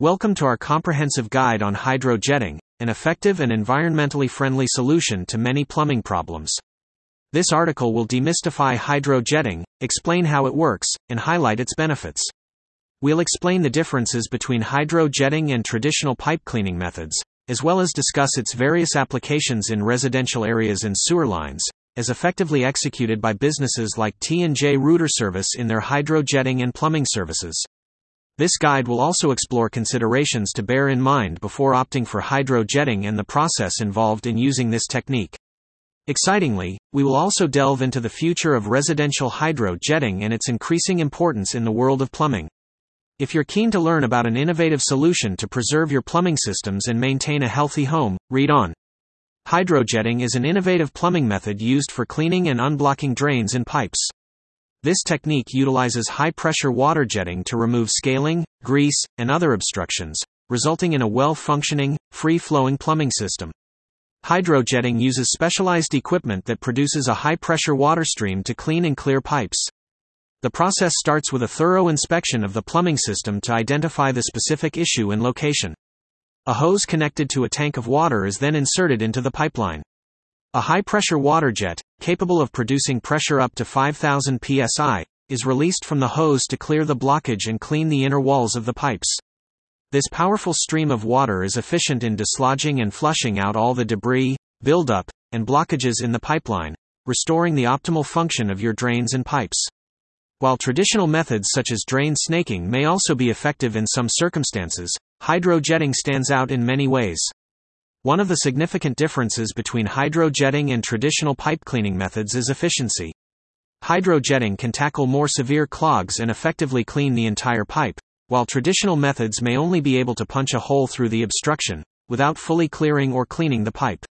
Welcome to our comprehensive guide on hydrojetting, an effective and environmentally friendly solution to many plumbing problems. This article will demystify hydrojetting, explain how it works, and highlight its benefits. We'll explain the differences between hydrojetting and traditional pipe cleaning methods, as well as discuss its various applications in residential areas and sewer lines, as effectively executed by businesses like T&J Rooter Service in their hydrojetting and plumbing services. This guide will also explore considerations to bear in mind before opting for hydrojetting and the process involved in using this technique. Excitingly, we will also delve into the future of residential hydrojetting and its increasing importance in the world of plumbing. If you're keen to learn about an innovative solution to preserve your plumbing systems and maintain a healthy home, read on. Hydrojetting is an innovative plumbing method used for cleaning and unblocking drains and pipes. This technique utilizes high pressure water jetting to remove scaling, grease, and other obstructions, resulting in a well functioning, free flowing plumbing system. Hydrojetting uses specialized equipment that produces a high pressure water stream to clean and clear pipes. The process starts with a thorough inspection of the plumbing system to identify the specific issue and location. A hose connected to a tank of water is then inserted into the pipeline. A high pressure water jet, capable of producing pressure up to 5000 psi, is released from the hose to clear the blockage and clean the inner walls of the pipes. This powerful stream of water is efficient in dislodging and flushing out all the debris, buildup, and blockages in the pipeline, restoring the optimal function of your drains and pipes. While traditional methods such as drain snaking may also be effective in some circumstances, hydrojetting stands out in many ways. One of the significant differences between hydrojetting and traditional pipe cleaning methods is efficiency. Hydrojetting can tackle more severe clogs and effectively clean the entire pipe, while traditional methods may only be able to punch a hole through the obstruction, without fully clearing or cleaning the pipe.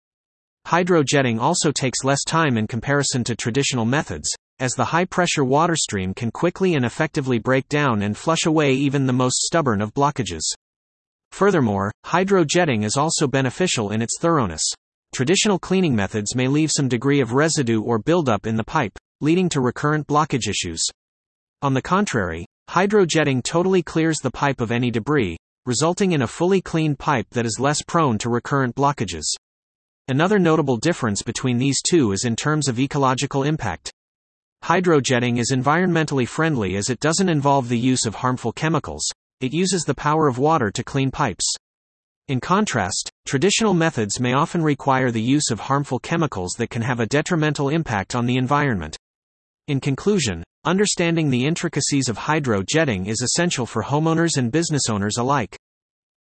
Hydrojetting also takes less time in comparison to traditional methods, as the high pressure water stream can quickly and effectively break down and flush away even the most stubborn of blockages. Furthermore, hydrojetting is also beneficial in its thoroughness. Traditional cleaning methods may leave some degree of residue or buildup in the pipe, leading to recurrent blockage issues. On the contrary, hydrojetting totally clears the pipe of any debris, resulting in a fully clean pipe that is less prone to recurrent blockages. Another notable difference between these two is in terms of ecological impact. Hydrojetting is environmentally friendly as it doesn't involve the use of harmful chemicals, it uses the power of water to clean pipes. In contrast, traditional methods may often require the use of harmful chemicals that can have a detrimental impact on the environment. In conclusion, understanding the intricacies of hydrojetting is essential for homeowners and business owners alike.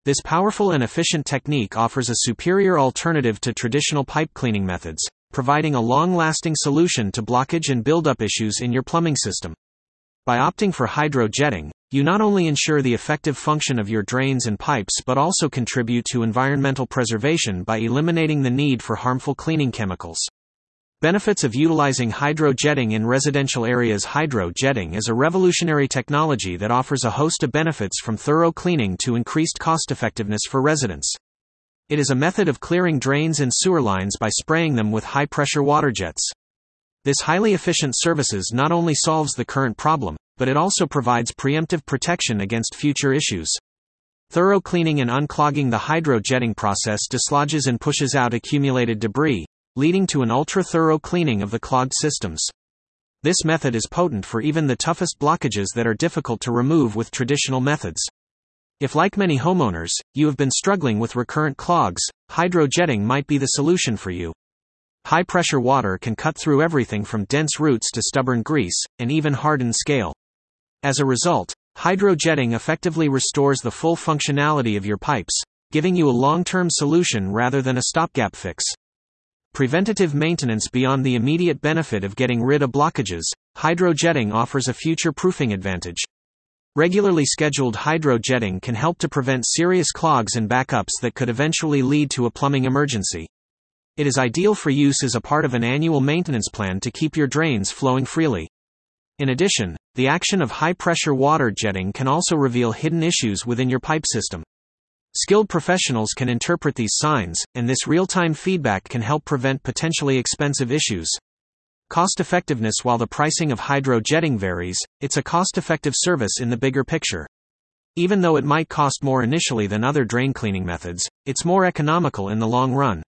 This powerful and efficient technique offers a superior alternative to traditional pipe cleaning methods, providing a long lasting solution to blockage and buildup issues in your plumbing system. By opting for hydrojetting, you not only ensure the effective function of your drains and pipes but also contribute to environmental preservation by eliminating the need for harmful cleaning chemicals. Benefits of utilizing hydrojetting in residential areas Hydrojetting is a revolutionary technology that offers a host of benefits from thorough cleaning to increased cost effectiveness for residents. It is a method of clearing drains and sewer lines by spraying them with high pressure water jets. This highly efficient services not only solves the current problem, but it also provides preemptive protection against future issues. Thorough cleaning and unclogging the hydrojetting process dislodges and pushes out accumulated debris, leading to an ultra thorough cleaning of the clogged systems. This method is potent for even the toughest blockages that are difficult to remove with traditional methods. If, like many homeowners, you have been struggling with recurrent clogs, hydrojetting might be the solution for you. High pressure water can cut through everything from dense roots to stubborn grease, and even hardened scale. As a result, hydrojetting effectively restores the full functionality of your pipes, giving you a long term solution rather than a stopgap fix. Preventative maintenance beyond the immediate benefit of getting rid of blockages, hydrojetting offers a future proofing advantage. Regularly scheduled hydrojetting can help to prevent serious clogs and backups that could eventually lead to a plumbing emergency. It is ideal for use as a part of an annual maintenance plan to keep your drains flowing freely. In addition, the action of high pressure water jetting can also reveal hidden issues within your pipe system. Skilled professionals can interpret these signs, and this real time feedback can help prevent potentially expensive issues. Cost effectiveness While the pricing of hydrojetting varies, it's a cost effective service in the bigger picture. Even though it might cost more initially than other drain cleaning methods, it's more economical in the long run.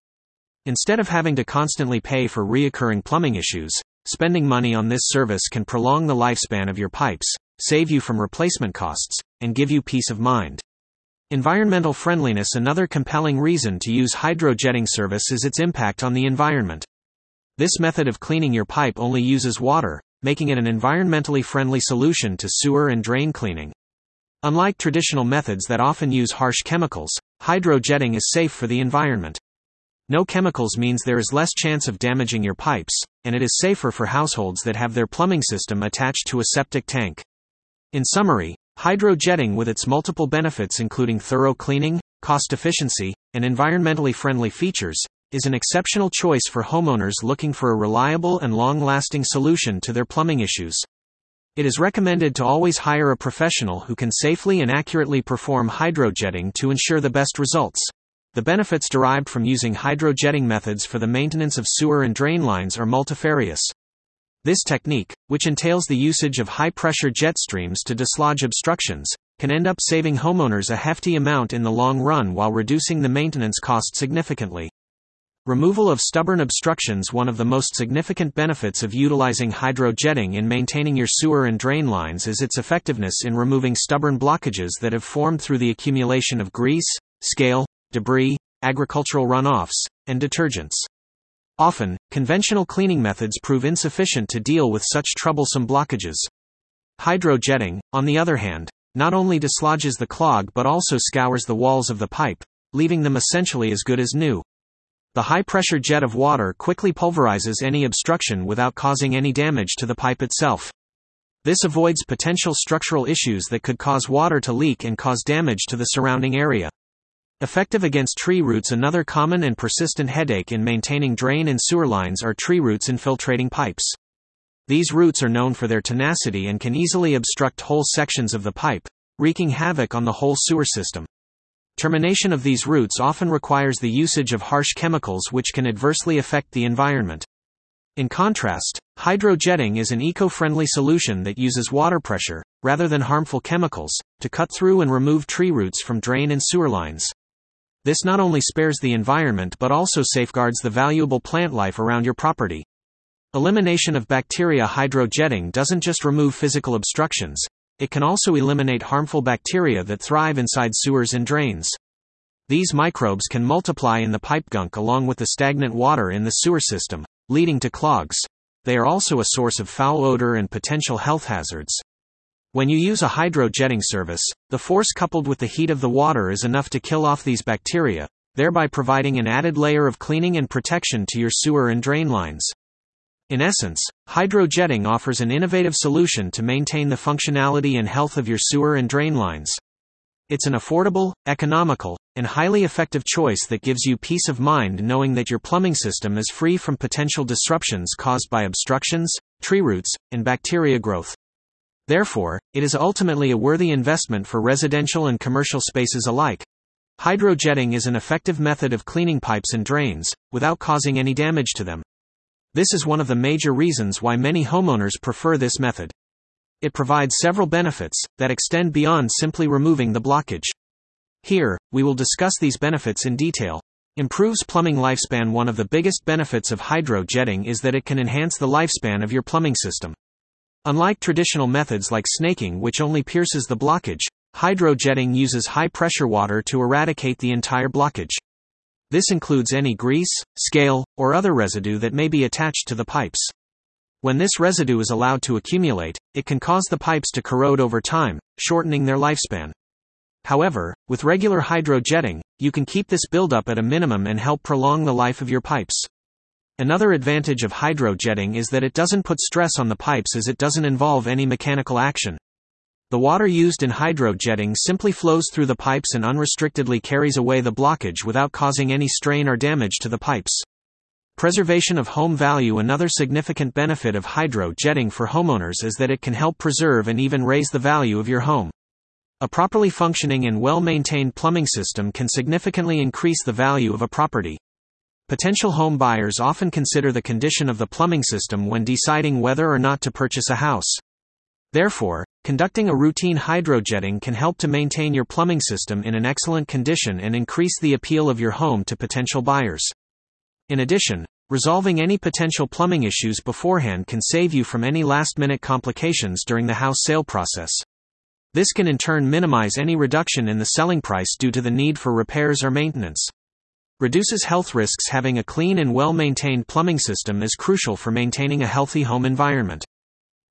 Instead of having to constantly pay for reoccurring plumbing issues, spending money on this service can prolong the lifespan of your pipes, save you from replacement costs, and give you peace of mind. Environmental friendliness Another compelling reason to use hydrojetting service is its impact on the environment. This method of cleaning your pipe only uses water, making it an environmentally friendly solution to sewer and drain cleaning. Unlike traditional methods that often use harsh chemicals, hydrojetting is safe for the environment. No chemicals means there is less chance of damaging your pipes, and it is safer for households that have their plumbing system attached to a septic tank. In summary, hydrojetting with its multiple benefits including thorough cleaning, cost efficiency, and environmentally friendly features, is an exceptional choice for homeowners looking for a reliable and long-lasting solution to their plumbing issues. It is recommended to always hire a professional who can safely and accurately perform hydrojetting to ensure the best results. The benefits derived from using hydrojetting methods for the maintenance of sewer and drain lines are multifarious. This technique, which entails the usage of high pressure jet streams to dislodge obstructions, can end up saving homeowners a hefty amount in the long run while reducing the maintenance cost significantly. Removal of stubborn obstructions One of the most significant benefits of utilizing hydrojetting in maintaining your sewer and drain lines is its effectiveness in removing stubborn blockages that have formed through the accumulation of grease, scale, debris, agricultural runoffs, and detergents. Often, conventional cleaning methods prove insufficient to deal with such troublesome blockages. Hydrojetting, on the other hand, not only dislodges the clog but also scours the walls of the pipe, leaving them essentially as good as new. The high pressure jet of water quickly pulverizes any obstruction without causing any damage to the pipe itself. This avoids potential structural issues that could cause water to leak and cause damage to the surrounding area. Effective against tree roots Another common and persistent headache in maintaining drain and sewer lines are tree roots infiltrating pipes. These roots are known for their tenacity and can easily obstruct whole sections of the pipe, wreaking havoc on the whole sewer system. Termination of these roots often requires the usage of harsh chemicals which can adversely affect the environment. In contrast, hydrojetting is an eco-friendly solution that uses water pressure, rather than harmful chemicals, to cut through and remove tree roots from drain and sewer lines. This not only spares the environment but also safeguards the valuable plant life around your property. Elimination of bacteria hydrojetting doesn't just remove physical obstructions, it can also eliminate harmful bacteria that thrive inside sewers and drains. These microbes can multiply in the pipe gunk along with the stagnant water in the sewer system, leading to clogs. They are also a source of foul odor and potential health hazards. When you use a hydrojetting service, the force coupled with the heat of the water is enough to kill off these bacteria, thereby providing an added layer of cleaning and protection to your sewer and drain lines. In essence, hydrojetting offers an innovative solution to maintain the functionality and health of your sewer and drain lines. It's an affordable, economical, and highly effective choice that gives you peace of mind knowing that your plumbing system is free from potential disruptions caused by obstructions, tree roots, and bacteria growth. Therefore, it is ultimately a worthy investment for residential and commercial spaces alike. Hydrojetting is an effective method of cleaning pipes and drains, without causing any damage to them. This is one of the major reasons why many homeowners prefer this method. It provides several benefits that extend beyond simply removing the blockage. Here, we will discuss these benefits in detail. Improves plumbing lifespan One of the biggest benefits of hydrojetting is that it can enhance the lifespan of your plumbing system. Unlike traditional methods like snaking, which only pierces the blockage, hydrojetting uses high pressure water to eradicate the entire blockage. This includes any grease, scale, or other residue that may be attached to the pipes. When this residue is allowed to accumulate, it can cause the pipes to corrode over time, shortening their lifespan. However, with regular hydrojetting, you can keep this buildup at a minimum and help prolong the life of your pipes. Another advantage of hydrojetting is that it doesn't put stress on the pipes as it doesn't involve any mechanical action. The water used in hydrojetting simply flows through the pipes and unrestrictedly carries away the blockage without causing any strain or damage to the pipes. Preservation of home value Another significant benefit of hydrojetting for homeowners is that it can help preserve and even raise the value of your home. A properly functioning and well maintained plumbing system can significantly increase the value of a property. Potential home buyers often consider the condition of the plumbing system when deciding whether or not to purchase a house. Therefore, conducting a routine hydrojetting can help to maintain your plumbing system in an excellent condition and increase the appeal of your home to potential buyers. In addition, resolving any potential plumbing issues beforehand can save you from any last minute complications during the house sale process. This can in turn minimize any reduction in the selling price due to the need for repairs or maintenance. Reduces health risks having a clean and well maintained plumbing system is crucial for maintaining a healthy home environment.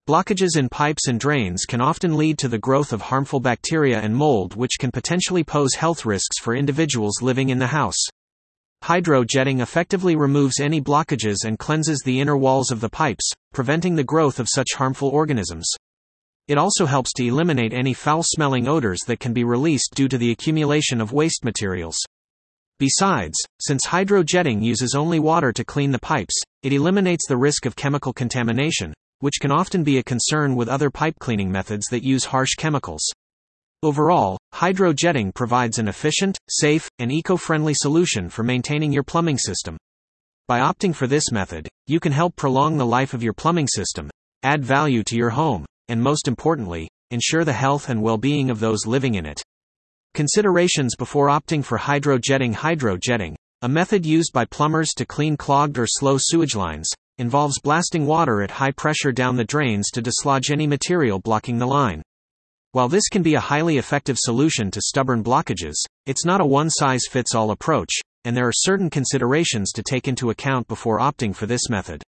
Blockages in pipes and drains can often lead to the growth of harmful bacteria and mold, which can potentially pose health risks for individuals living in the house. Hydrojetting effectively removes any blockages and cleanses the inner walls of the pipes, preventing the growth of such harmful organisms. It also helps to eliminate any foul smelling odors that can be released due to the accumulation of waste materials. Besides, since hydrojetting uses only water to clean the pipes, it eliminates the risk of chemical contamination, which can often be a concern with other pipe cleaning methods that use harsh chemicals. Overall, hydrojetting provides an efficient, safe, and eco friendly solution for maintaining your plumbing system. By opting for this method, you can help prolong the life of your plumbing system, add value to your home, and most importantly, ensure the health and well being of those living in it. Considerations before opting for hydrojetting Hydrojetting, a method used by plumbers to clean clogged or slow sewage lines, involves blasting water at high pressure down the drains to dislodge any material blocking the line. While this can be a highly effective solution to stubborn blockages, it's not a one size fits all approach, and there are certain considerations to take into account before opting for this method.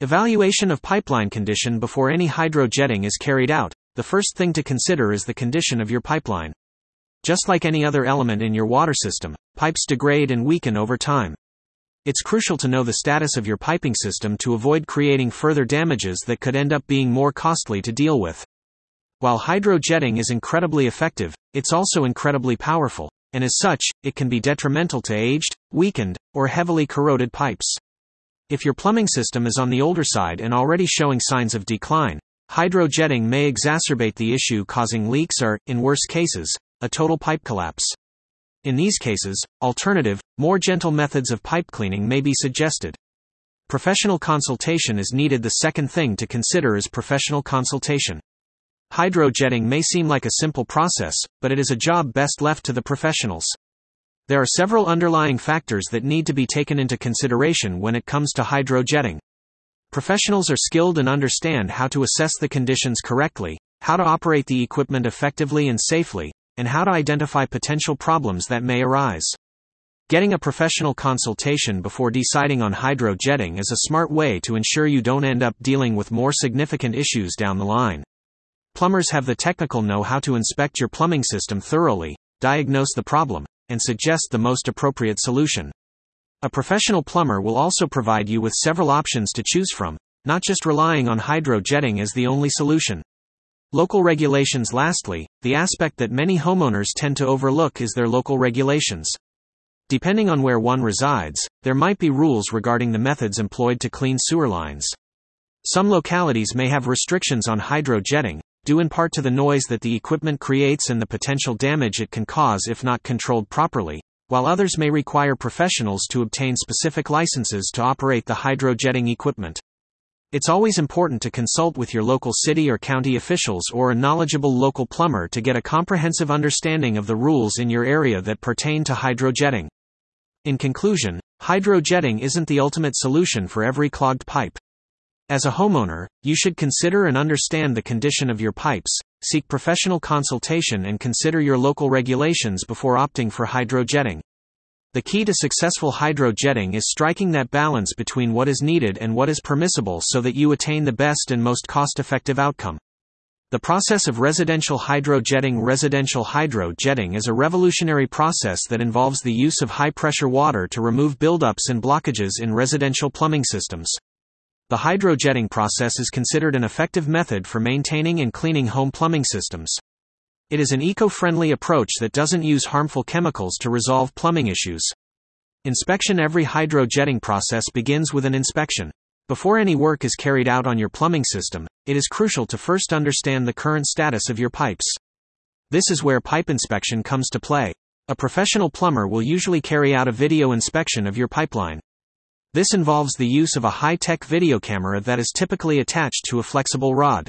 Evaluation of pipeline condition before any hydrojetting is carried out. The first thing to consider is the condition of your pipeline. Just like any other element in your water system, pipes degrade and weaken over time. It's crucial to know the status of your piping system to avoid creating further damages that could end up being more costly to deal with. While hydrojetting is incredibly effective, it's also incredibly powerful, and as such, it can be detrimental to aged, weakened, or heavily corroded pipes. If your plumbing system is on the older side and already showing signs of decline, hydrojetting may exacerbate the issue causing leaks or, in worse cases, a total pipe collapse. In these cases, alternative, more gentle methods of pipe cleaning may be suggested. Professional consultation is needed. The second thing to consider is professional consultation. Hydrojetting may seem like a simple process, but it is a job best left to the professionals. There are several underlying factors that need to be taken into consideration when it comes to hydrojetting. Professionals are skilled and understand how to assess the conditions correctly, how to operate the equipment effectively and safely, and how to identify potential problems that may arise. Getting a professional consultation before deciding on hydrojetting is a smart way to ensure you don't end up dealing with more significant issues down the line. Plumbers have the technical know how to inspect your plumbing system thoroughly, diagnose the problem, and suggest the most appropriate solution. A professional plumber will also provide you with several options to choose from, not just relying on hydrojetting as the only solution. Local regulations Lastly, the aspect that many homeowners tend to overlook is their local regulations. Depending on where one resides, there might be rules regarding the methods employed to clean sewer lines. Some localities may have restrictions on hydrojetting, due in part to the noise that the equipment creates and the potential damage it can cause if not controlled properly, while others may require professionals to obtain specific licenses to operate the hydrojetting equipment. It's always important to consult with your local city or county officials or a knowledgeable local plumber to get a comprehensive understanding of the rules in your area that pertain to hydrojetting. In conclusion, hydrojetting isn't the ultimate solution for every clogged pipe. As a homeowner, you should consider and understand the condition of your pipes, seek professional consultation, and consider your local regulations before opting for hydrojetting. The key to successful hydrojetting is striking that balance between what is needed and what is permissible so that you attain the best and most cost effective outcome. The process of residential hydrojetting Residential hydrojetting is a revolutionary process that involves the use of high pressure water to remove buildups and blockages in residential plumbing systems. The hydrojetting process is considered an effective method for maintaining and cleaning home plumbing systems. It is an eco-friendly approach that doesn't use harmful chemicals to resolve plumbing issues. Inspection Every hydrojetting process begins with an inspection. Before any work is carried out on your plumbing system, it is crucial to first understand the current status of your pipes. This is where pipe inspection comes to play. A professional plumber will usually carry out a video inspection of your pipeline. This involves the use of a high tech video camera that is typically attached to a flexible rod.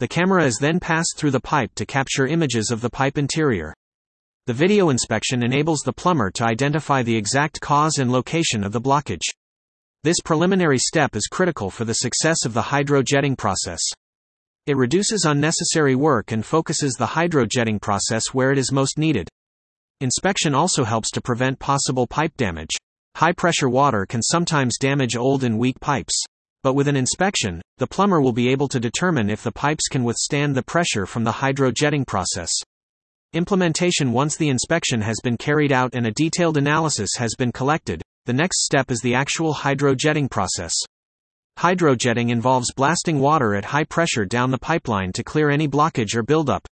The camera is then passed through the pipe to capture images of the pipe interior. The video inspection enables the plumber to identify the exact cause and location of the blockage. This preliminary step is critical for the success of the hydrojetting process. It reduces unnecessary work and focuses the hydrojetting process where it is most needed. Inspection also helps to prevent possible pipe damage. High pressure water can sometimes damage old and weak pipes. But with an inspection, the plumber will be able to determine if the pipes can withstand the pressure from the hydrojetting process. Implementation Once the inspection has been carried out and a detailed analysis has been collected, the next step is the actual hydrojetting process. Hydrojetting involves blasting water at high pressure down the pipeline to clear any blockage or buildup.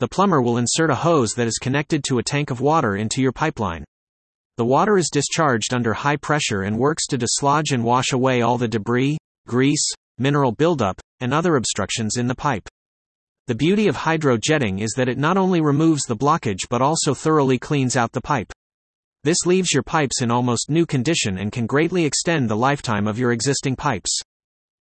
The plumber will insert a hose that is connected to a tank of water into your pipeline. The water is discharged under high pressure and works to dislodge and wash away all the debris, grease, mineral buildup, and other obstructions in the pipe. The beauty of hydrojetting is that it not only removes the blockage but also thoroughly cleans out the pipe. This leaves your pipes in almost new condition and can greatly extend the lifetime of your existing pipes.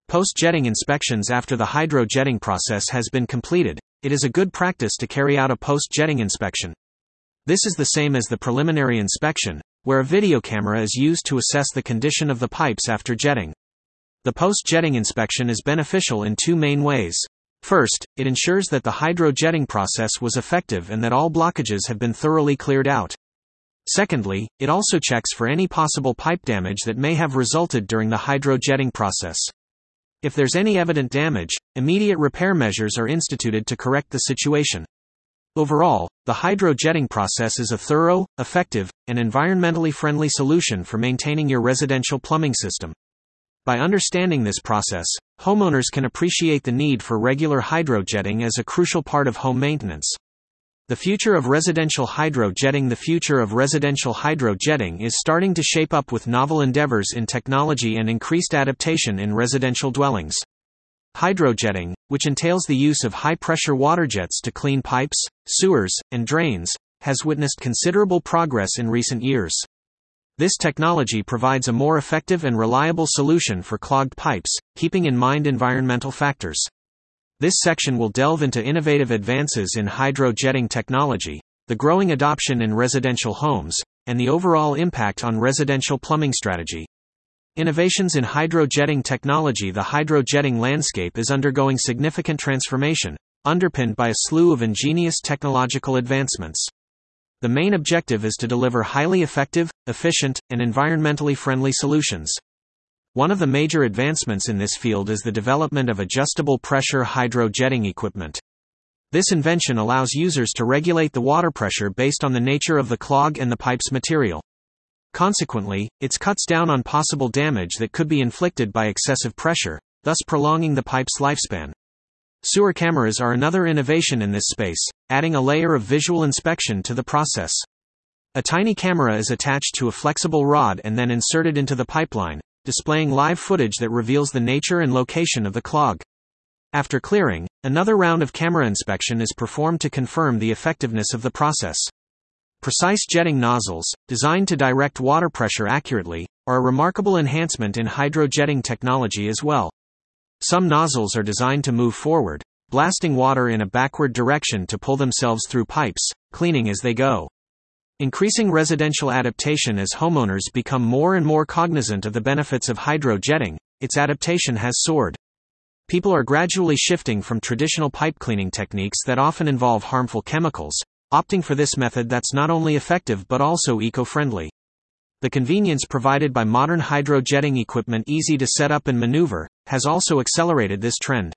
Post jetting inspections after the hydrojetting process has been completed, it is a good practice to carry out a post jetting inspection. This is the same as the preliminary inspection, where a video camera is used to assess the condition of the pipes after jetting. The post jetting inspection is beneficial in two main ways. First, it ensures that the hydrojetting process was effective and that all blockages have been thoroughly cleared out. Secondly, it also checks for any possible pipe damage that may have resulted during the hydrojetting process. If there's any evident damage, immediate repair measures are instituted to correct the situation. Overall, the hydrojetting process is a thorough, effective, and environmentally friendly solution for maintaining your residential plumbing system. By understanding this process, homeowners can appreciate the need for regular hydrojetting as a crucial part of home maintenance. The future of residential hydrojetting The future of residential hydrojetting is starting to shape up with novel endeavors in technology and increased adaptation in residential dwellings. Hydrojetting, which entails the use of high pressure water jets to clean pipes, sewers, and drains, has witnessed considerable progress in recent years. This technology provides a more effective and reliable solution for clogged pipes, keeping in mind environmental factors. This section will delve into innovative advances in hydrojetting technology, the growing adoption in residential homes, and the overall impact on residential plumbing strategy. Innovations in hydrojetting technology The hydrojetting landscape is undergoing significant transformation, underpinned by a slew of ingenious technological advancements. The main objective is to deliver highly effective, efficient, and environmentally friendly solutions. One of the major advancements in this field is the development of adjustable pressure hydrojetting equipment. This invention allows users to regulate the water pressure based on the nature of the clog and the pipe's material. Consequently, it cuts down on possible damage that could be inflicted by excessive pressure, thus prolonging the pipe's lifespan. Sewer cameras are another innovation in this space, adding a layer of visual inspection to the process. A tiny camera is attached to a flexible rod and then inserted into the pipeline, displaying live footage that reveals the nature and location of the clog. After clearing, another round of camera inspection is performed to confirm the effectiveness of the process. Precise jetting nozzles, designed to direct water pressure accurately, are a remarkable enhancement in hydrojetting technology as well. Some nozzles are designed to move forward, blasting water in a backward direction to pull themselves through pipes, cleaning as they go. Increasing residential adaptation as homeowners become more and more cognizant of the benefits of hydrojetting, its adaptation has soared. People are gradually shifting from traditional pipe cleaning techniques that often involve harmful chemicals, opting for this method that's not only effective but also eco friendly. The convenience provided by modern hydrojetting equipment, easy to set up and maneuver, has also accelerated this trend.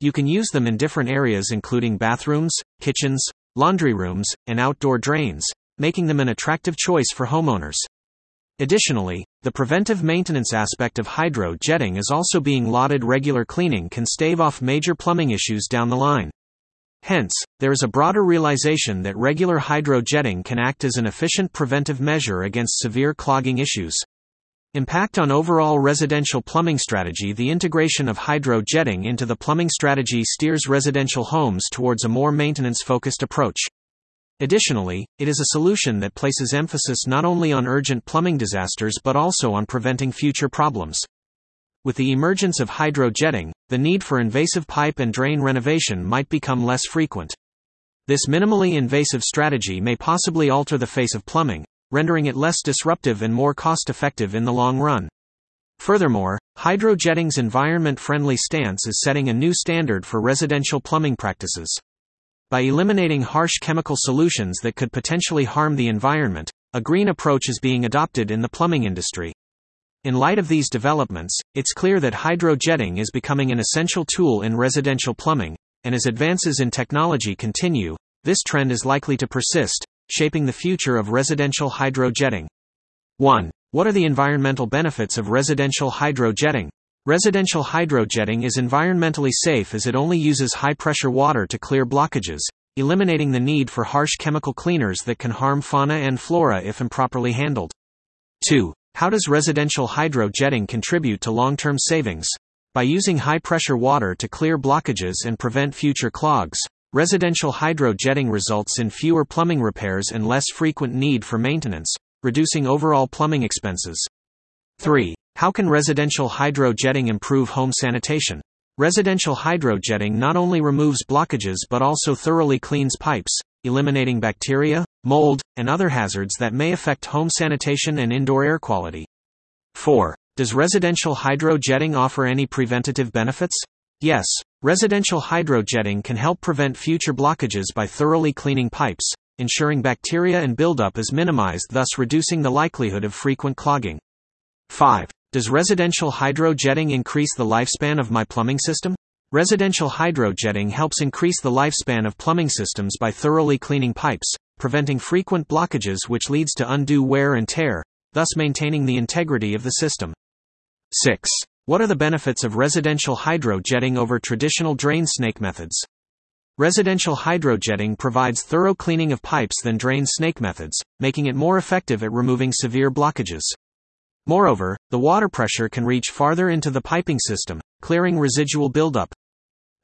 You can use them in different areas, including bathrooms, kitchens, laundry rooms, and outdoor drains, making them an attractive choice for homeowners. Additionally, the preventive maintenance aspect of hydro jetting is also being lauded. Regular cleaning can stave off major plumbing issues down the line. Hence, there is a broader realization that regular hydro jetting can act as an efficient preventive measure against severe clogging issues. Impact on overall residential plumbing strategy The integration of hydro jetting into the plumbing strategy steers residential homes towards a more maintenance focused approach. Additionally, it is a solution that places emphasis not only on urgent plumbing disasters but also on preventing future problems. With the emergence of hydrojetting, the need for invasive pipe and drain renovation might become less frequent. This minimally invasive strategy may possibly alter the face of plumbing, rendering it less disruptive and more cost effective in the long run. Furthermore, hydrojetting's environment friendly stance is setting a new standard for residential plumbing practices. By eliminating harsh chemical solutions that could potentially harm the environment, a green approach is being adopted in the plumbing industry. In light of these developments, it's clear that hydrojetting is becoming an essential tool in residential plumbing, and as advances in technology continue, this trend is likely to persist, shaping the future of residential hydrojetting. 1. What are the environmental benefits of residential hydrojetting? Residential hydrojetting is environmentally safe as it only uses high pressure water to clear blockages, eliminating the need for harsh chemical cleaners that can harm fauna and flora if improperly handled. 2. How does residential hydrojetting contribute to long term savings? By using high pressure water to clear blockages and prevent future clogs, residential hydrojetting results in fewer plumbing repairs and less frequent need for maintenance, reducing overall plumbing expenses. 3. How can residential hydrojetting improve home sanitation? Residential hydrojetting not only removes blockages but also thoroughly cleans pipes, eliminating bacteria, mold, and other hazards that may affect home sanitation and indoor air quality. 4. Does residential hydrojetting offer any preventative benefits? Yes, residential hydrojetting can help prevent future blockages by thoroughly cleaning pipes, ensuring bacteria and buildup is minimized, thus reducing the likelihood of frequent clogging. 5. Does residential hydrojetting increase the lifespan of my plumbing system? Residential hydrojetting helps increase the lifespan of plumbing systems by thoroughly cleaning pipes, preventing frequent blockages which leads to undue wear and tear, thus maintaining the integrity of the system. 6. What are the benefits of residential hydrojetting over traditional drain snake methods? Residential hydrojetting provides thorough cleaning of pipes than drain snake methods, making it more effective at removing severe blockages. Moreover, the water pressure can reach farther into the piping system, clearing residual buildup,